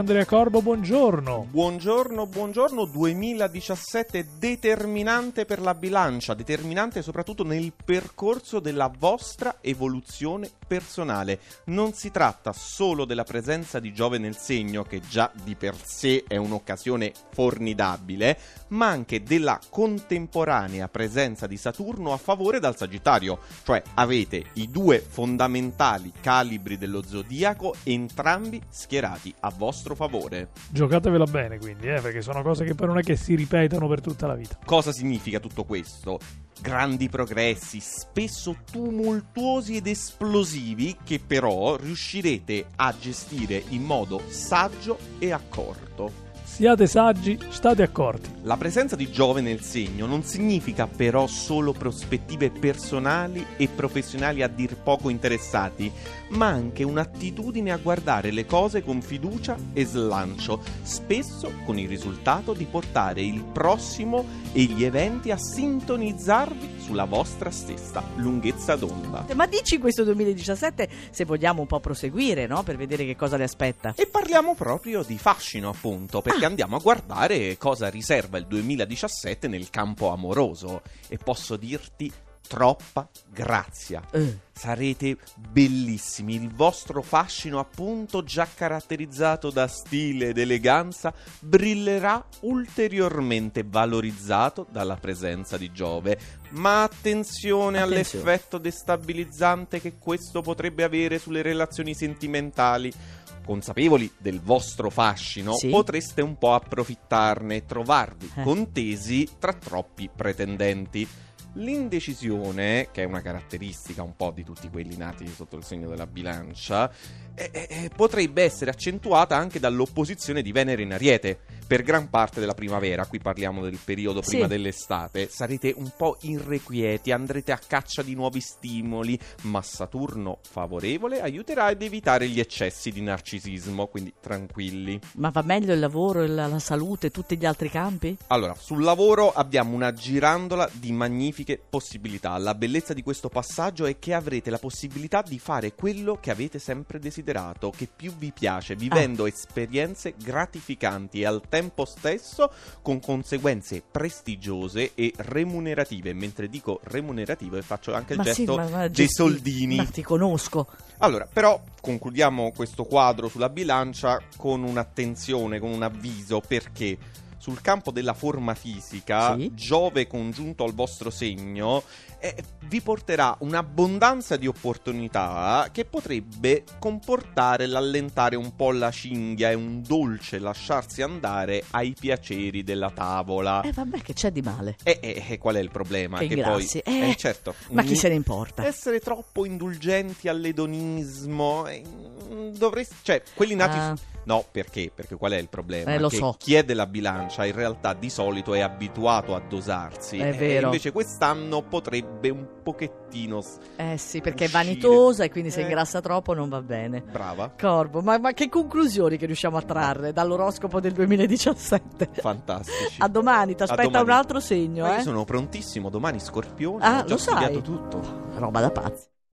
Andrea Corbo, buongiorno. Buongiorno, buongiorno. 2017 determinante per la bilancia, determinante soprattutto nel percorso della vostra evoluzione personale. Non si tratta solo della presenza di Giove nel segno, che già di per sé è un'occasione formidabile, ma anche della contemporanea presenza di Saturno a favore dal Sagittario. Cioè avete i due fondamentali calibri dello zodiaco entrambi schierati a vostro favore. Giocatevela bene quindi, eh, perché sono cose che poi non è che si ripetono per tutta la vita. Cosa significa tutto questo? Grandi progressi, spesso tumultuosi ed esplosivi, che però riuscirete a gestire in modo saggio e accorto. Siate saggi, state accorti. La presenza di Giove nel segno non significa però solo prospettive personali e professionali a dir poco interessati, ma anche un'attitudine a guardare le cose con fiducia e slancio, spesso con il risultato di portare il prossimo e gli eventi a sintonizzarvi sulla vostra stessa lunghezza d'onda. Ma dici questo 2017 se vogliamo un po' proseguire, no? Per vedere che cosa le aspetta. E parliamo proprio di fascino, appunto, perché ah. andiamo a guardare cosa riserva il 2017 nel campo amoroso. E posso dirti troppa grazia. Uh. Sarete bellissimi. Il vostro fascino, appunto, già caratterizzato da stile ed eleganza, brillerà ulteriormente valorizzato dalla presenza di Giove. Ma attenzione, attenzione. all'effetto destabilizzante che questo potrebbe avere sulle relazioni sentimentali consapevoli del vostro fascino, sì. potreste un po' approfittarne e trovarvi eh. contesi tra troppi pretendenti. L'indecisione, che è una caratteristica un po' di tutti quelli nati sotto il segno della bilancia, eh, eh, potrebbe essere accentuata anche dall'opposizione di Venere in Ariete per gran parte della primavera, qui parliamo del periodo prima sì. dell'estate, sarete un po' irrequieti, andrete a caccia di nuovi stimoli, ma Saturno favorevole aiuterà ad evitare gli eccessi di narcisismo, quindi tranquilli. Ma va meglio il lavoro, la, la salute, e tutti gli altri campi? Allora, sul lavoro abbiamo una girandola di magnifiche possibilità. La bellezza di questo passaggio è che avrete la possibilità di fare quello che avete sempre desiderato, che più vi piace, vivendo ah. esperienze gratificanti e al tempo stesso con conseguenze prestigiose e remunerative. Mentre dico remunerative faccio anche il ma gesto sì, ma, ma dei soldini. Ma ti conosco. Allora, però concludiamo questo quadro sulla bilancia con un'attenzione, con un avviso perché sul campo della forma fisica, sì. Giove congiunto al vostro segno eh, vi porterà un'abbondanza di opportunità che potrebbe comportare l'allentare un po' la cinghia e un dolce lasciarsi andare ai piaceri della tavola. Eh vabbè che c'è di male. E eh, eh, eh, qual è il problema? Che, che poi eh, eh, certo, ma chi se ne importa? Essere troppo indulgenti all'edonismo eh, dovresti, cioè quelli nati ah. No, perché? Perché qual è il problema? Eh, lo che so. chi è della bilancia in realtà di solito è abituato a dosarsi. È vero. invece quest'anno potrebbe un pochettino. Eh sì, perché uscire. è vanitosa e quindi se eh. ingrassa troppo non va bene. Brava. Corvo, ma, ma, che conclusioni che riusciamo a trarre dall'oroscopo del 2017? Fantastici. a domani, ti aspetta un altro segno. Ma eh? io sono prontissimo, domani scorpione. Ah, ho già lo studiato sai. tutto. Roba da pazzi.